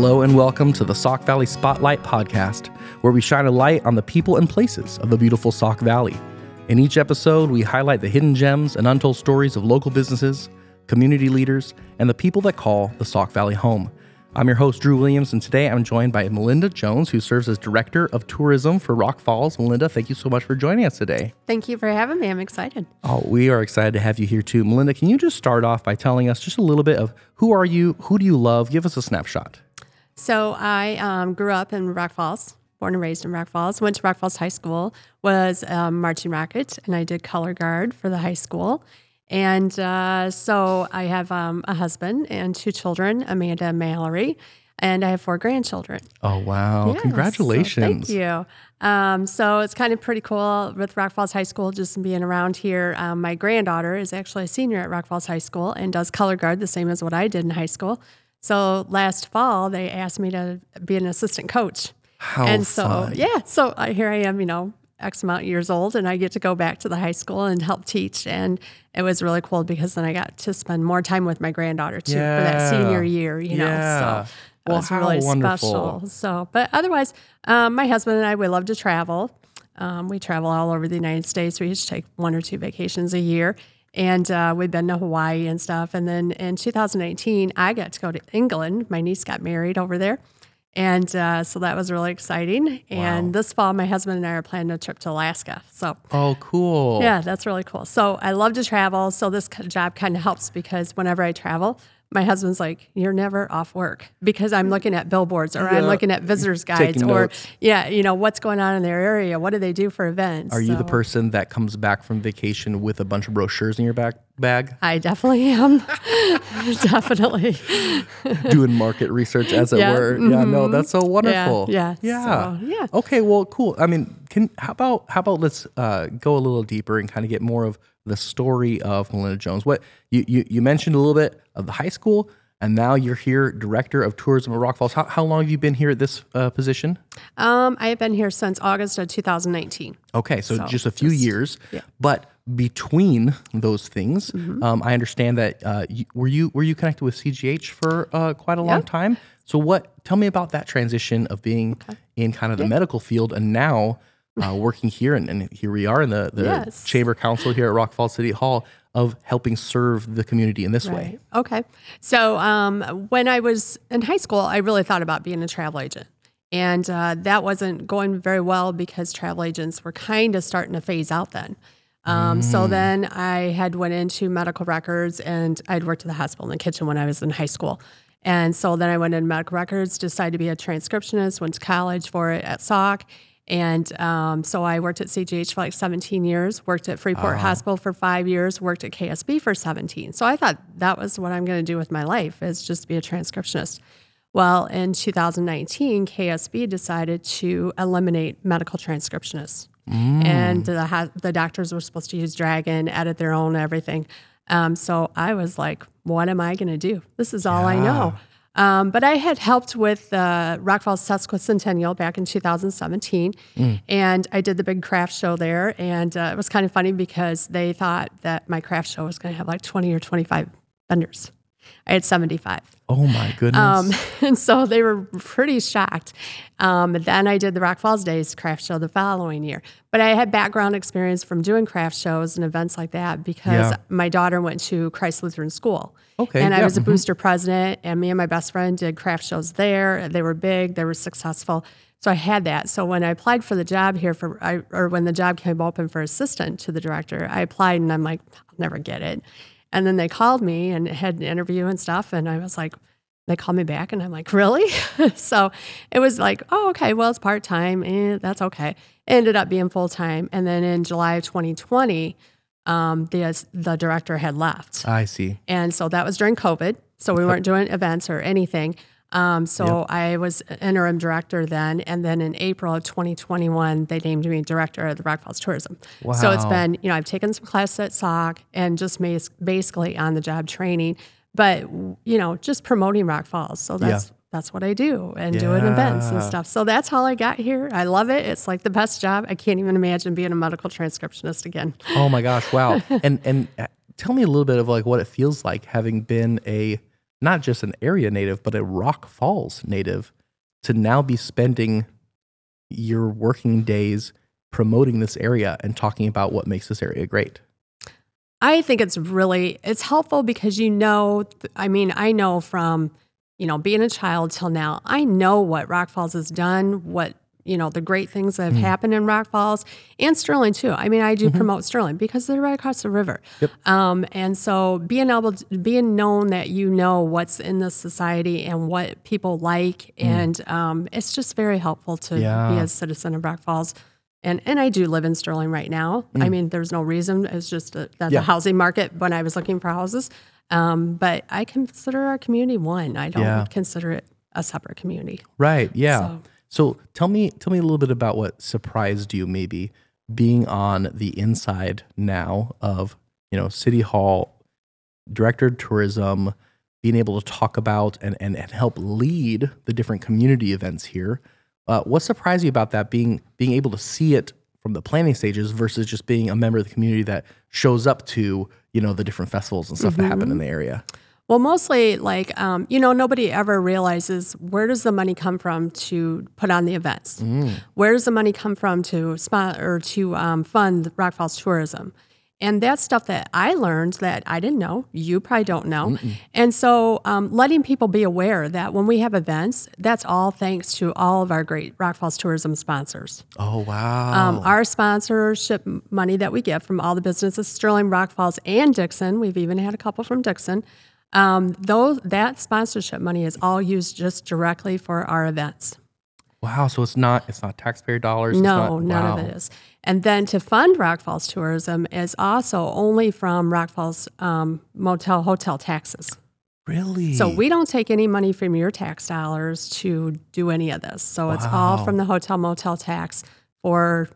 Hello and welcome to the Sauk Valley Spotlight podcast, where we shine a light on the people and places of the beautiful Sauk Valley. In each episode, we highlight the hidden gems and untold stories of local businesses, community leaders, and the people that call the Sauk Valley home. I'm your host, Drew Williams, and today I'm joined by Melinda Jones, who serves as Director of Tourism for Rock Falls. Melinda, thank you so much for joining us today. Thank you for having me. I'm excited. Oh, we are excited to have you here too. Melinda, can you just start off by telling us just a little bit of who are you, who do you love? Give us a snapshot. So I um, grew up in Rock Falls, born and raised in Rock Falls. Went to Rock Falls High School, was um, marching rocket, and I did color guard for the high school. And uh, so I have um, a husband and two children, Amanda and Mallory, and I have four grandchildren. Oh, wow. Yeah, Congratulations. So thank you. Um, so it's kind of pretty cool with Rock Falls High School just being around here. Um, my granddaughter is actually a senior at Rock Falls High School and does color guard the same as what I did in high school. So last fall, they asked me to be an assistant coach. How and so, fun. yeah, so here I am, you know, X amount of years old, and I get to go back to the high school and help teach. And it was really cool because then I got to spend more time with my granddaughter too for that senior year, you know. Yeah. So it Well, was how really wonderful. special. So, but otherwise, um, my husband and I, we love to travel. Um, we travel all over the United States. We each take one or two vacations a year. And uh, we've been to Hawaii and stuff. And then in 2018, I got to go to England. My niece got married over there. And uh, so that was really exciting. And this fall, my husband and I are planning a trip to Alaska. So, Oh, cool. yeah, that's really cool. So I love to travel. So this job kind of helps because whenever I travel, my husband's like, "You're never off work," because I'm looking at billboards or I'm looking at visitors guides Taking or notes. yeah, you know what's going on in their area. What do they do for events? Are you the person that comes back from vacation with a bunch of brochures in your back bag, I definitely am. definitely. doing market research, as it Yeah, were? Yeah, no, that's so wonderful. yeah, yeah, so, yeah. Okay, well, cool. I mean, can how about how about let's uh, go a little deeper and kind of get more of the story of Melinda Jones. What you you, you mentioned a little bit of the high school. And now you're here, director of tourism at Rock Falls. How, how long have you been here at this uh, position? Um, I have been here since August of 2019. Okay, so, So, just a few just- years. yeah. Mm-hmm. But between those things, um, I understand that uh, you, were you were you connected with CGH for uh, quite a long time. So what? Tell me about that transition of being in kind of the medical field and now uh, working here, and, and here we are in the, the Yes. chamber council here at Rock Falls City Hall of helping serve the community in this way. Okay. So um, when I was in high school, I really thought about being a travel agent. And uh, that wasn't going very well because travel agents were kind of starting to phase out then. Um, So then I had went into medical records and I'd worked at the hospital in the kitchen when I was in high school. And so then I went into medical records, decided to be a transcriptionist, went to college for it at Sauk. And um, so I worked at CGH for like 17 years, worked at Freeport Hospital for five years, worked at KSB for 17. So I thought that was what I'm going to do with my life is just be a transcriptionist. Well, in 2019, KSB decided to eliminate medical transcriptionists. And the, ha- the doctors were supposed to use Dragon, edit their own everything. Um, so I was like, what am I going to do? This is all I know. Um, but I had helped with the Rock Falls Sesquicentennial back in 2017, and I did the big craft show there. And uh, it was kind of funny because they thought that my craft show was going to have like 20 or 25 vendors. I had 75. Oh my goodness! Um, and so they were pretty shocked. Um, then I did the Rock Falls Days craft show the following year. But I had background experience from doing craft shows and events like that because Yeah. my daughter went to Christ Lutheran School. Okay, And I yeah, was a mhm. booster president, and me and my best friend did craft shows there. They were big, they were successful. So I had that. So when I applied for the job here for, I, or when the job came open for assistant to the director, I applied and I'm like, I'll never get it. And then they called me and had an interview and stuff. And I was like, they called me back and I'm like, really? so it was like, oh, okay, well, it's part time. Eh, that's okay. It ended up being full time. And then in July of 2020, um, the, the director had left. I see. And so that was during COVID. So we weren't doing events or anything. Um, so I was interim director then. And then in April of 2021, they named me director of the Rock Falls Tourism. Wow. So it's been, you know, I've taken some classes at Sauk and just basically on the job training, but, you know, just promoting Rock Falls. So that's, that's what I do and doing events and stuff. So that's how I got here. I love it. It's like the best job. I can't even imagine being a medical transcriptionist again. Oh my gosh! Wow. and and uh, tell me a little bit of like what it feels like having been a not just an area native, but a Rock Falls native to now be spending your working days promoting this area and talking about what makes this area great? I think it's really it's helpful because you know I mean I know from you know being a child till now I know what Rock Falls has done what you know the great things that have Mm. happened in Rock Falls and Sterling too. I mean I do Mm-hmm. promote Sterling because they're right across the river. Um, and so being able to being known that you know what's in the society and what people like and um, it's just very helpful to be Mm. A citizen of Rock Falls. And, and I do live in Sterling right now. I mean, there's no reason. It's just a, that's Mm. Yeah. a housing market when I was looking for houses. Um, but I consider our community one. I don't Yeah. consider it a separate community. Right. Yeah. So- So, tell me tell me a little bit about what surprised you maybe being on the inside now of, you know, City Hall, Director of Tourism, being able to talk about and, and, and help lead the different community events here. Uh, what surprised you about that being being able to see it from the planning stages versus just being a member of the community that shows up to, you know, the different festivals and stuff that happen in the area? Well, mostly like, um, you know, nobody ever realizes where does the money come from to put on the events? Where does the money come from to spot or to um, fund Rock Falls tourism? And that's stuff that I learned that I didn't know. You probably don't know. And so um, letting people be aware that when we have events, that's all thanks to all of our great Rock Falls tourism sponsors. Oh wow. Um, our sponsorship money that we get from all the businesses, Sterling, Rock Falls, and Dixon, we've even had a couple from Dixon. Um, those that sponsorship money is all used just directly for our events. wow. So it's not it's not taxpayer dollars. it's No, not- none wow. of it is. And then to fund Rock Falls tourism is also only from Rock Falls um, motel hotel taxes. Really? So we don't take any money from your tax dollars to do any of this. So it's all from the hotel motel tax for,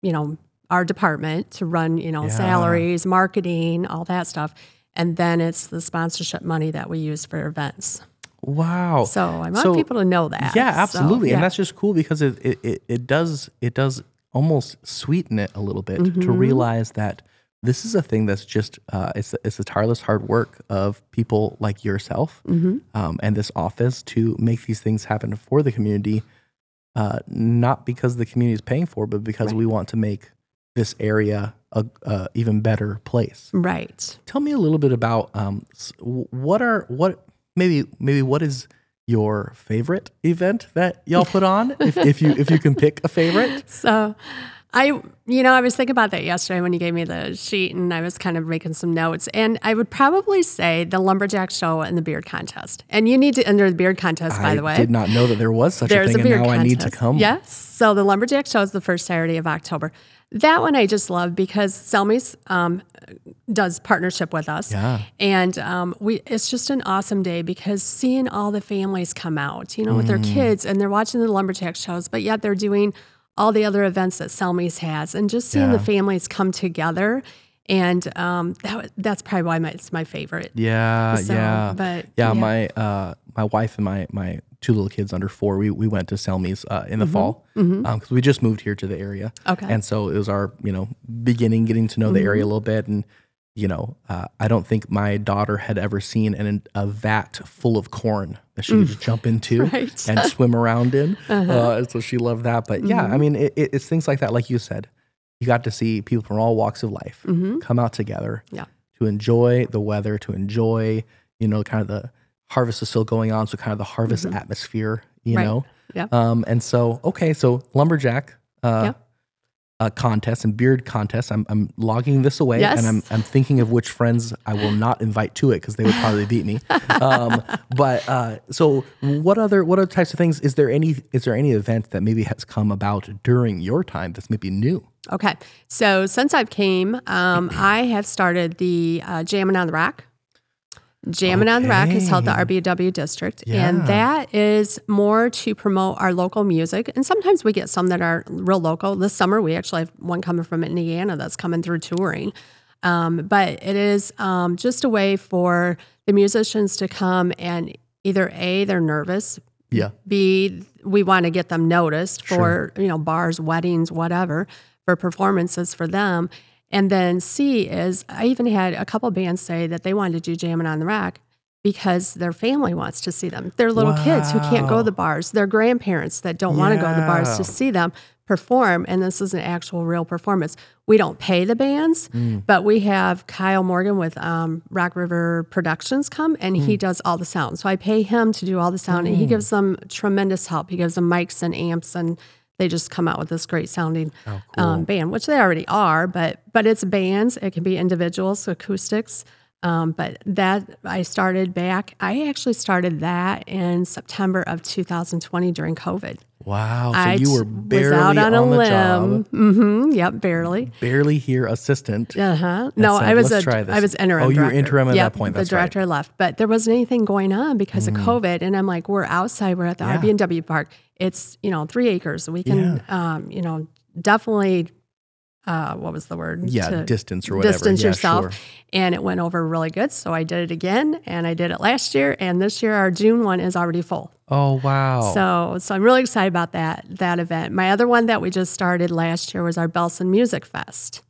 you know, our department to run, you know, Yeah. salaries, marketing, all that stuff. And then it's the sponsorship money that we use for events. Wow. So I want So- people to know that. Yeah, So, absolutely. yeah. And that's just cool because it, it, it, it does it does almost sweeten it a little bit to Mm-hmm. realize that this is a thing that's just uh, it's it's the tireless hard work of people like yourself Mm-hmm. um, and this office to make these things happen for the community, uh, not because the community is paying for, it, but because we want to make this area a, a even better place. right. Tell me a little bit about um, what are what maybe maybe what is your favorite event that y'all put on if, if you if you can pick a favorite. So I, you know, I was thinking about that yesterday when you gave me the sheet and I was kind of making some notes. And I would probably say the Lumberjack Show and the Beard Contest. And you need to enter the Beard Contest, by I the way. I did not know that there was such There's a thing, a beard and now contest. I need to come. Yes. So the Lumberjack Show is the first Saturday of October. That one I just love because Selmi's um, does partnership with us. Yeah. And um, we it's just an awesome day because seeing all the families come out, you know, with Mm. their kids and they're watching the Lumberjack shows, but yet they're doing all the other events that Selmi's has and just seeing the families come together. And um, that, that's probably why my, it's my favorite. Yeah, So, yeah, but, yeah. yeah. My uh, my wife and my my two little kids under four. We we went to Selmi's uh, in the Mm-hmm. fall because we just moved here to the area. Okay. and so it was our you know beginning getting to know the Mm-hmm. area a little bit and. You know, uh, I don't think my daughter had ever seen an, a vat full of corn that she could just jump into Mm. Right. Uh-huh. and swim around in. uh and so she loved that. But yeah, Mm-hmm. I mean, it, it, it's things like that. Like you said, you got to see people from all walks of life come out together Mm-hmm. Yeah. to enjoy the weather, to enjoy, you know, kind of the harvest is still going on. So kind of the harvest atmosphere, you Mm-hmm. Right. know? Yeah. Um, and so, okay, so lumberjack, uh, Yeah. uh, contest and beard contest. I'm, I'm logging this away Yes. and I'm, I'm thinking of which friends I will not invite to it because they would probably beat me. Um, but, uh, so what other, what other types of things, is there any, is there any event that maybe has come about during your time that's maybe new? Okay. So since I've came, um, I have started the uh, Jammin' on the Rock. Jammin' on the Rock has held the RBW district, Yeah. and that is more to promote our local music. And sometimes we get some that are real local. This summer, we actually have one coming from Indiana that's coming through touring. Um, but it is um, just a way for the musicians to come and either A, they're nervous, Yeah. B, we want to get them noticed for, you know, bars, weddings, whatever, for performances for them. And then C is I even had a couple bands say that they wanted to do jamming on the Rock. because their family wants to see them. Their little kids who can't go to the bars, their grandparents that don't want to go to the bars to see them perform. And this is an actual real performance. We don't pay the bands, Mm. but we have Kyle Morgan with um, Rock River Productions come and he Mm. does all the sound. So I pay him to do all the sound and he gives them tremendous help. He gives them mics and amps and they just come out with this great sounding Oh, um, band, which they already are, but but it's bands. It can be individuals, acoustics. Um, but that I started back. I actually started that in September of 2020 during COVID. Wow. So I you were barely was out on, a the limb. job, hmm Yep, barely. barely here assistant. Uh huh. No, said, I was "Let's a, try this." I was interim. Oh, you were interim at Yep, that point. the That's right. Mm. director left, but there wasn't anything going on because of COVID. And I'm like, we're outside. We're at the Yeah. RB&W park. It's you know three acres. We can um, you know definitely. Uh, what was the word? Yeah, distance or whatever. Distance Yeah, yourself, sure. and it went over really good. So I did it again, and I did it last year, and this year our June one is already full. Oh wow. So, so I'm really excited about that that event. My other one that we just started last year was our Bellson Music Fest.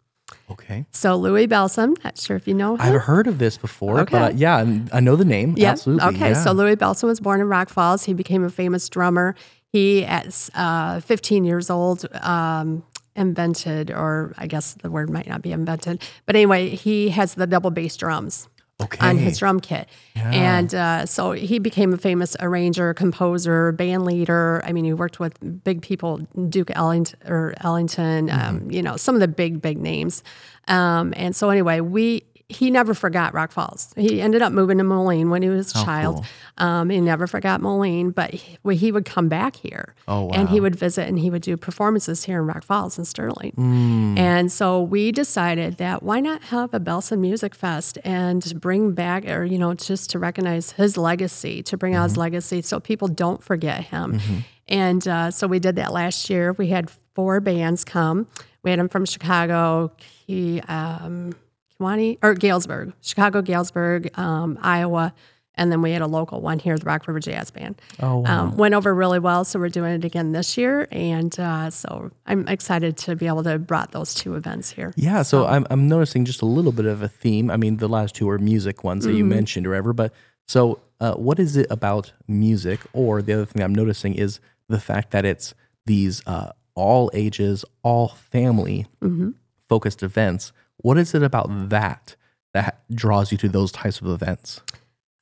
okay. So Louie Bellson, not sure if you know him. I've heard of this before, Okay. but yeah, I know the name. Yeah. Absolutely. Okay. yeah. So Louie Bellson was born in Rock Falls. He became a famous drummer. He, at uh, 15 years old, um, invented, or I guess the word might not be invented, but anyway, he has the double bass drums okay. on his drum kit. And uh, so he became a famous arranger, composer, band leader. I mean, he worked with big people, Duke Ellington, or Ellington, Mm-hmm. um, you know, some of the big, big names. Um, and so anyway, we he never forgot Rock Falls. He ended up moving to Moline when he was a child. Um, he never forgot Moline, but he, well, he would come back here. Oh, wow. And he would visit and he would do performances here in Rock Falls and Sterling. Mm. And so we decided that why not have a Bellson Music Fest and bring back, or, you know, just to recognize his legacy, to bring out his legacy so people don't forget him. And uh, so we did that last year. We had four bands come. We had them from Chicago, he, um, Kewanee, or Galesburg, Chicago, Galesburg, um, Iowa. And then we had a local one here, the Rock River Jazz Band. Oh, wow. Um, went over really well, so we're doing it again this year, and uh, so I'm excited to be able to brought those two events here. Yeah, so I'm I'm noticing just a little bit of a theme. I mean, the last two are music ones that you Mm-hmm. mentioned or whatever, but so uh, what is it about music? Or the other thing I'm noticing is the fact that it's these uh, all ages, all family Mm-hmm. focused events. What is it about that that draws you to those types of events?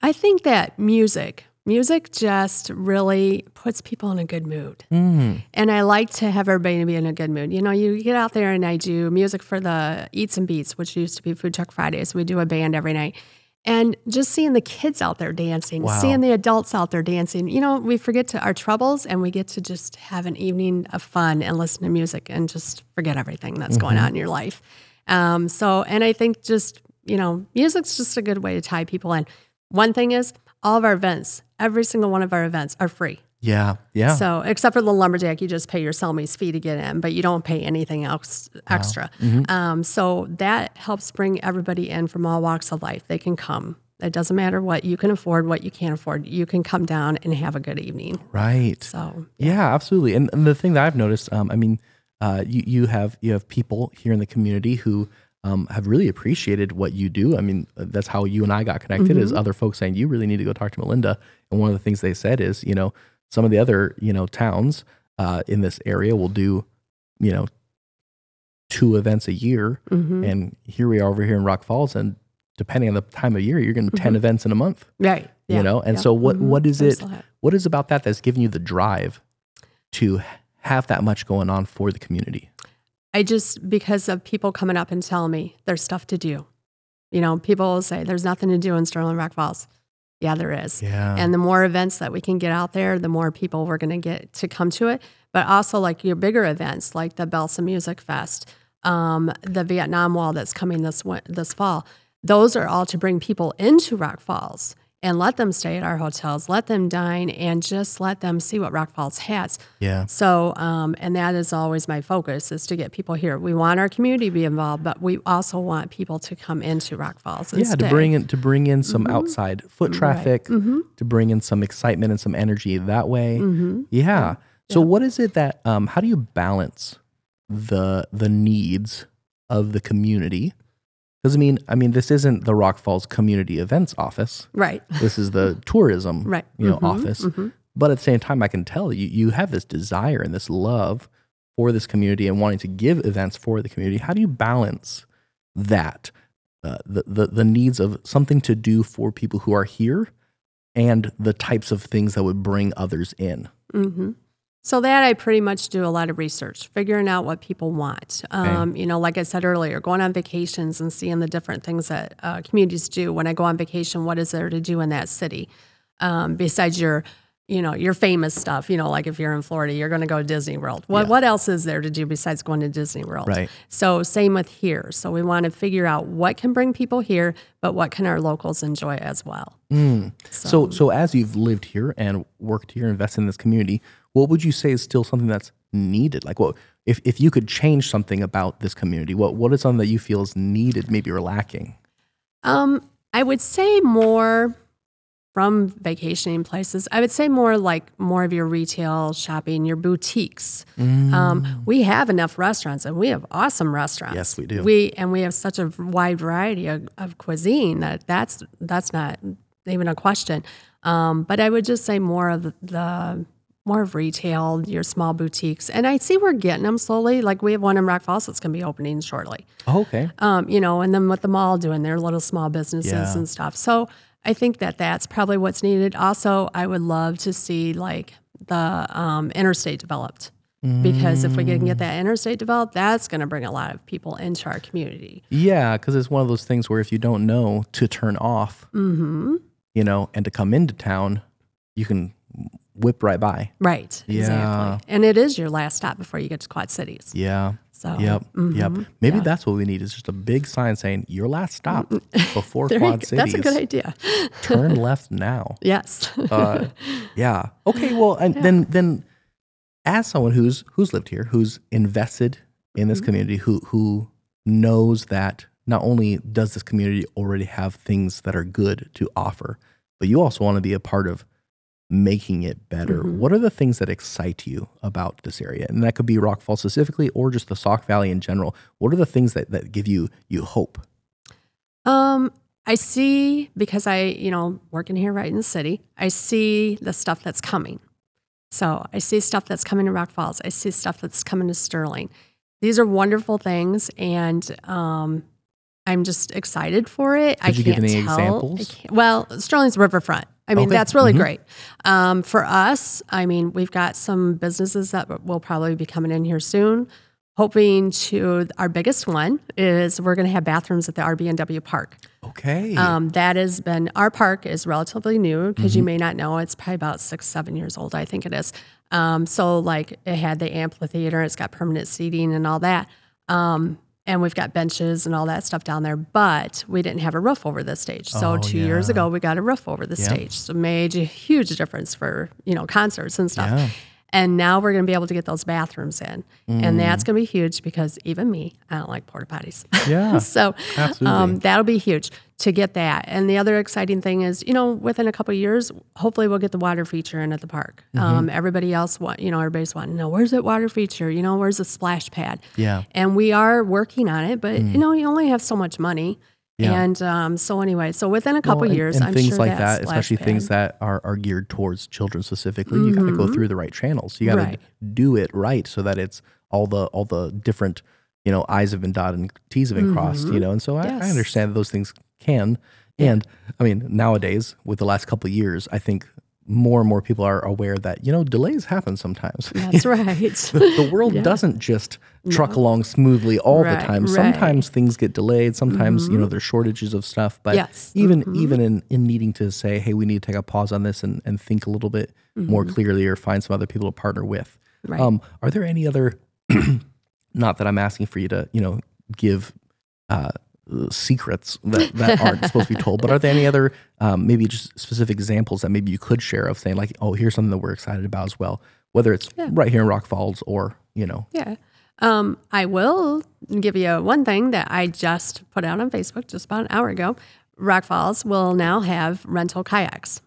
I think that music, music just really puts people in a good mood. Mm. And I like to have everybody be in a good mood. You know, you get out there and I do music for the Eats and Beats, which used to be Food Truck Fridays. We do a band every night. And just seeing the kids out there dancing, Wow. seeing the adults out there dancing, you know, we forget to our troubles and we get to just have an evening of fun and listen to music and just forget everything that's going on in your life. Um, so, and I think just, you know, music's just a good way to tie people in. One thing is, all of our events, every single one of our events are free. Yeah, yeah. So, except for the lumberjack, you just pay your Selmi's fee to get in, but you don't pay anything else extra. Mm-hmm. Um, so that helps bring everybody in from all walks of life. They can come. It doesn't matter what you can afford, what you can't afford. You can come down and have a good evening. right. So, Yeah, absolutely. And, and the thing that I've noticed, um, I mean, uh, you you have you have people here in the community who um, have really appreciated what you do. I mean, uh, that's how you and I got connected. Is other folks saying you really need to go talk to Melinda, and one of the things they said is, you know, some of the other you know towns uh, in this area will do, you know, two events a year, mhm. and here we are over here in Rock Falls, and depending on the time of year, you're going to 10 events in a month. right. You Yeah. know, and Yeah. so what Mhm. what is it? What is about that that's giving you the drive to have that much going on for the community? I just because of people coming up and telling me there's stuff to do. You know, people will say there's nothing to do in Sterling Rock Falls. Yeah, there is. Yeah. And the more events that we can get out there, the more people we're going to get to come to it. But also, like your bigger events, like the Bellson Music Fest, um, the Vietnam Wall that's coming this this fall. Those are all to bring people into Rock Falls and let them stay at our hotels, let them dine, and just let them see what Rock Falls has. yeah. So, um, and that is always my focus is to get people here. We want our community to be involved, but we also want people to come into Rock Falls Yeah, to bring in to bring in some outside foot traffic, to bring in some excitement and some energy that way. Yeah. So what is it that um how do you balance the the needs of the community? I mean, I mean, this isn't the Rock Falls Community Events Office. Right. This is the tourism, Right. you know, office. But at the same time, I can tell you you have this desire and this love for this community and wanting to give events for the community. How do you balance that, uh, the, the the needs of something to do for people who are here, and the types of things that would bring others in? hmm So that I pretty much do a lot of research, figuring out what people want. Um, You know, like I said earlier, going on vacations and seeing the different things that uh, communities do. When I go on vacation, what is there to do in that city um, besides your, you know, your famous stuff? You know, like if you're in Florida, you're going to go to Disney World. What what else is there to do besides going to Disney World? Right. So same with here. So we want to figure out what can bring people here, but what can our locals enjoy as well. So, so as you've lived here and worked here, invested in this community, what would you say is still something that's needed? Like, what if, if you could change something about this community? What what is something that you feel is needed, maybe or lacking? Um, I would say more from vacationing places. I would say more like more of your retail shopping, your boutiques. Mm. Um, we have enough restaurants, and we have awesome restaurants. Yes, we do. We and we have such a wide variety of, of cuisine that that's that's not even a question. Um, but I would just say more of the, the more of retail, your small boutiques, and I see we're getting them slowly. Like we have one in Rock Falls that's going to be opening shortly Oh, okay. um, you know, and then with the mall doing their little small businesses Yeah. and stuff. So I think that that's probably what's needed. Also, I would love to see like the um, interstate developed because if we can get that interstate developed, that's going to bring a lot of people into our community. Yeah, because it's one of those things where if you don't know to turn off, Mm-hmm. you know, and to come into town, you can whip right by. Right. Yeah. Exactly. And it is your last stop before you get to Quad Cities. Yeah. So Yep. Yep. mhm, Maybe yeah. that's what we need is just a big sign saying your last stop before Quad. Cities. That's a good idea. Turn left now. Yes. uh, yeah. Okay. Well, and then then as someone who's who's lived here, who's invested in this community, who who knows that not only does this community already have things that are good to offer, but you also want to be a part of making it better. Mhm. What are the things that excite you about this area? And that could be Rock Falls specifically or just the Sauk Valley in general. What are the things that, that give you you hope? Um, I see because I, you know, working here right in the city, I see the stuff that's coming. So I see stuff that's coming to Rock Falls. I see stuff that's coming to Sterling. These are wonderful things, and um, I'm just excited for it. I Could you give can't any tell. I examples? can't- well, Sterling's riverfront. I mean, Okay. that's really Mhm. great. Um, for us, I mean, we've got some businesses that will probably be coming in here soon. Hoping to our biggest one is we're going to have bathrooms at the RB&W Park. Okay. Um, that has been our park is relatively new because Mm-hmm. you may not know it's probably about six, seven years old. I think it is. Um, so like it had the amphitheater, it's got permanent seating and all that. Um, and we've got benches and all that stuff down there, but we didn't have a roof over the stage. So Oh, two years ago, we got a roof over the Yeah. stage. So made a huge difference for you know concerts and stuff. Yeah. And now we're going to be able to get those bathrooms in, and that's Mm. going to be huge because even me, I don't like porta potties. Yeah. so um, that'll be huge to get that. And the other exciting thing is, you know, within a couple of years, hopefully we'll get the water feature in at the park. Mm-hmm. Um, everybody else, want, you know, everybody's wanting to know where's that water feature? You know, where's the splash pad? Yeah. And we are working on it, but you know, you only have so much money. Yeah. And um, so anyway, so within a couple Well, and- years, and, I'm things sure like that, especially things that are, are geared towards children specifically, you got to go through the right channels. You got to Mm-hmm. Right. do it right so that it's all the all the different you know I's have been dotted and T's have been crossed. You know, and so I, I Mm-hmm. Understand that those things can. And I mean, nowadays with the last couple of years, I think more and more people are aware that you know delays happen sometimes. That's right. the world doesn't just truck along smoothly all the time. right. Sometimes things get delayed. Sometimes you know there's shortages of stuff. But Yes. even even in, in needing to say, hey, we need to take a pause on this and, and think a little bit more clearly, or find some other people to partner with. Right. Um, are there any other? not that I'm asking for you to you know give. Uh, secrets that, that aren't supposed to be told but are there any other um, maybe just specific examples that maybe you could share of saying like oh here's something that we're excited about as well whether it's right here in rock falls or you know Yeah. Um, I will give you one thing that I just put out on Facebook just about an hour ago. Rock Falls will now have rental kayaks.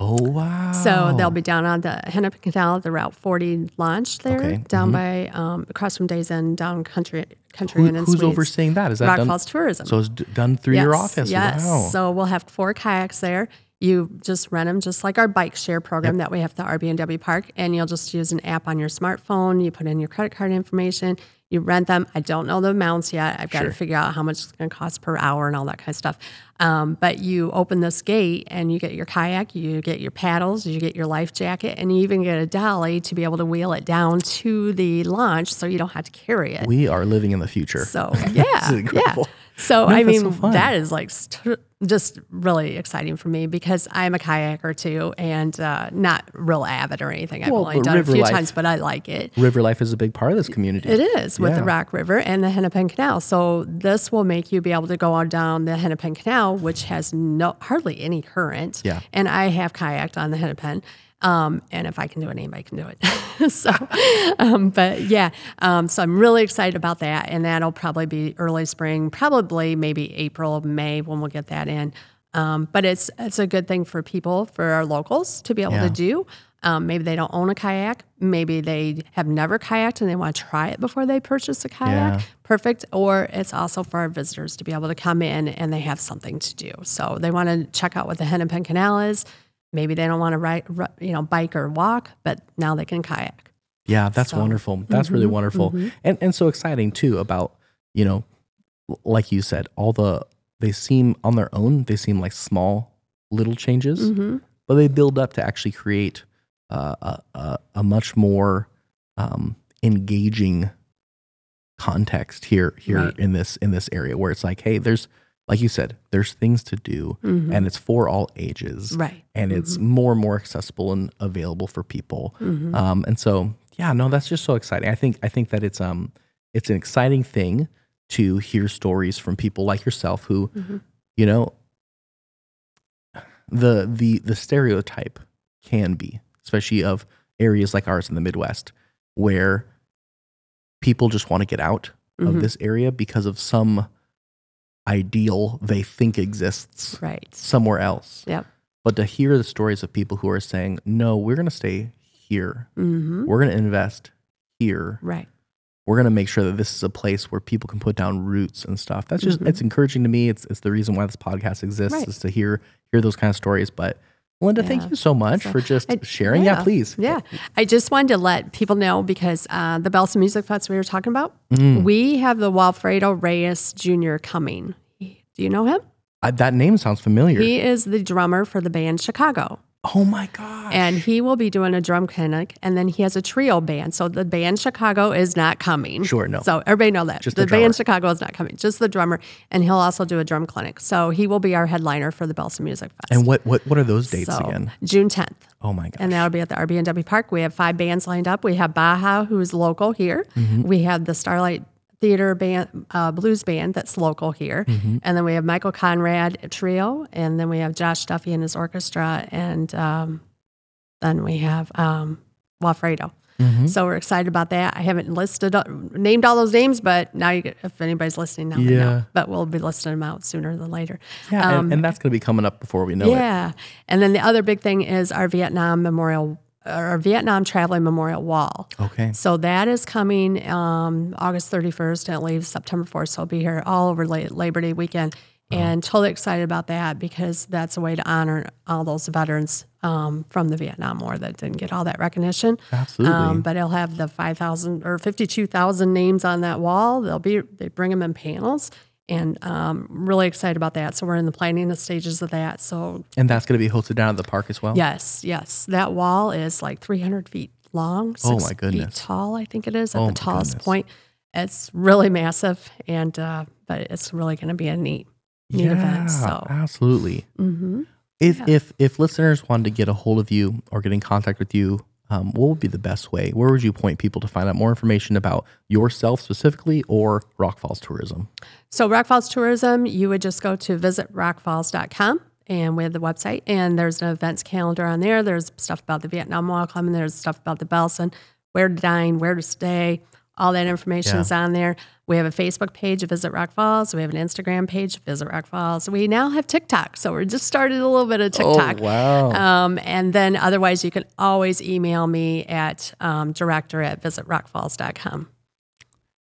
Oh wow! So they'll be down on the Hennepin Canal, the Route 40 launch there, Okay, Mm-hmm. down by um, across from Days Inn, down Country Country Who- and who's Suites. overseeing that? Is that Rock done? Falls Tourism. So it's done through your office. Yes. Wow. So we'll have four kayaks there. You just rent them, just like our bike share program that we have at the RB&W park, and you'll just use an app on your smartphone. You put in your credit card information. You rent them. I don't know the amounts yet. I've got Sure. to figure out how much it's going to cost per hour and all that kind of stuff. Um, but you open this gate and you get your kayak, you get your paddles, you get your life jacket, and you even get a dolly to be able to wheel it down to the launch, so you don't have to carry it. we are living in the future. So yeah, yeah. So No, I mean, so that is like st- just really exciting for me because I'm a kayaker too, and uh, not real avid or anything. I've Well, only done it a few life- times, but I like it. River life is a big part of this community. It is with the Yeah. Rock River and the Hennepin Canal. So this will make you be able to go on down the Hennepin Canal, which has no hardly any current. Yeah. And I have kayaked on the Hennepin. Um, and if I can do it, anybody can do it. so, um, but yeah, um, so I'm really excited about that, and that'll probably be early spring, probably maybe April, May when we'll get that in. Um, but it's it's a good thing for people, for our locals, to be able Yeah. to do. Um, maybe they don't own a kayak. Maybe they have never kayaked and they want to try it before they purchase a kayak. Yeah. Perfect. Or it's also for our visitors to be able to come in and they have something to do. So they want to check out what the Hennepin Canal is. Maybe they don't want to ride, you know, bike or walk, but now they can kayak. Yeah, that's So- wonderful. That's really Mhm, wonderful. mhm. And and so exciting too about, you know, like you said, all the they seem on their own, they seem like small little changes, hmm but they build up to actually create uh, a, a a much more um, engaging context here here Right. in this in this area where it's like, hey, there's like you said, there's things to do, Mhm. and it's for all ages, Right. and it's more and more accessible and available for people. Mhm. Um, and so, yeah, no, that's just so exciting. I think I think that it's um it's an exciting thing to hear stories from people like yourself who, Mhm. you know, the the the stereotype can be, especially of areas like ours in the Midwest, where people just want to get out of Mhm. this area because of some ideal they think exists Right. somewhere else. Yep. But to hear the stories of people who are saying, no, we're going to stay here. hmm We're going to invest here. Right. We're going to make sure that this is a place where people can put down roots and stuff. That's just, Mhm. it's encouraging to me. It's, it's the reason why this podcast exists Right. is to hear, hear those kind of stories. But Linda, thank you so much So, for just I- sharing. Yeah, yeah. please. Yeah. I just wanted to let people know because uh, the Bellson Music Fest we were talking about, Mm. we have the Walfredo Reyes Jr. coming. Do you know him? That name sounds familiar. He is the drummer for the band Chicago. Oh my God. And he will be doing a drum clinic, and then he has a trio band. So the band Chicago is not coming. Sure, no. So everybody know that Just the, the band Chicago is not coming, just the drummer, and he'll also do a drum clinic. So he will be our headliner for the Bellson Music Fest. and what, what, what are those dates so, again? June tenth. Oh my God. And that'll be at the RB&W Park. We have five bands lined up. We have Baja, who's local here. Mm-hmm. We have the Starlight Theater band, uh, blues band that's local here. Mm-hmm. And then we have Michael Conrad trio. And then we have Josh Duffy and his orchestra. And um, then we have um, Walfredo. Mhm. So we're excited about that. I haven't listed, named all those names, but now you get, if anybody's listening now, Yeah. know. But we'll be listing them out sooner than later. Yeah, Um, and, and that's going to be coming up before we know it. yeah. And then the other big thing is our Vietnam Memorial, our Vietnam Traveling Memorial Wall. Okay. So that is coming um, August 31st and it leaves September 4th. So it'll be here all over La- Labor Day weekend. And totally excited about that because that's a way to honor all those veterans um, from the Vietnam War that didn't get all that recognition. Absolutely. Um, but it'll have the 5,000 or 52,000 names on that wall. They'll be, they bring them in panels. And um, really excited about that. So we're in the planning stages of that. So and that's going to be hosted down at the park as well? Yes, yes. That wall is like 300 feet long, six Oh, my feet goodness. tall, I think it is, at Oh, the tallest goodness. point. It's really massive, and uh, but it's really going to be a neat, neat event. So, absolutely. Mm-hmm. If Yeah. if if listeners wanted to get a hold of you or get in contact with you, um, what would be the best way? Where would you point people to find out more information about yourself specifically or Rock Falls Tourism? so Rock Falls Tourism, you would just go to visitrockfalls.com. And we have the website, and there's an events calendar on there. There's stuff about the Vietnam Wall Club, and there's stuff about the Bellson, where to dine, where to stay, All that information is on there. We have a Facebook page, Visit Rock Falls. We have an Instagram page, Visit Rock Falls. We now have TikTok, so we're just started a little bit of TikTok. Oh, wow. Um, and then otherwise, you can always email me at um, director at visitrockfalls.com.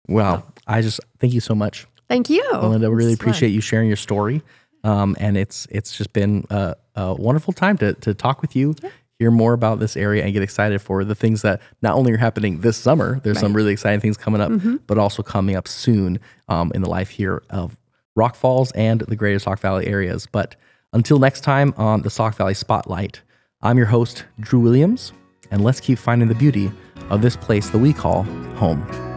Wow. I just thank you so much. Thank you. Melinda, we really It's fun. appreciate you sharing your story. Um, and it's it's just been a, a wonderful time to to talk with you, hear more about this area, and get excited for the things that not only are happening this summer. There's some really exciting things coming up, Mm-hmm. but also coming up soon um, in the life here of Rock Falls and the Greater Sauk Valley areas. But until next time on the Sauk Valley Spotlight, I'm your host Drew Williams, and let's keep finding the beauty of this place that we call home.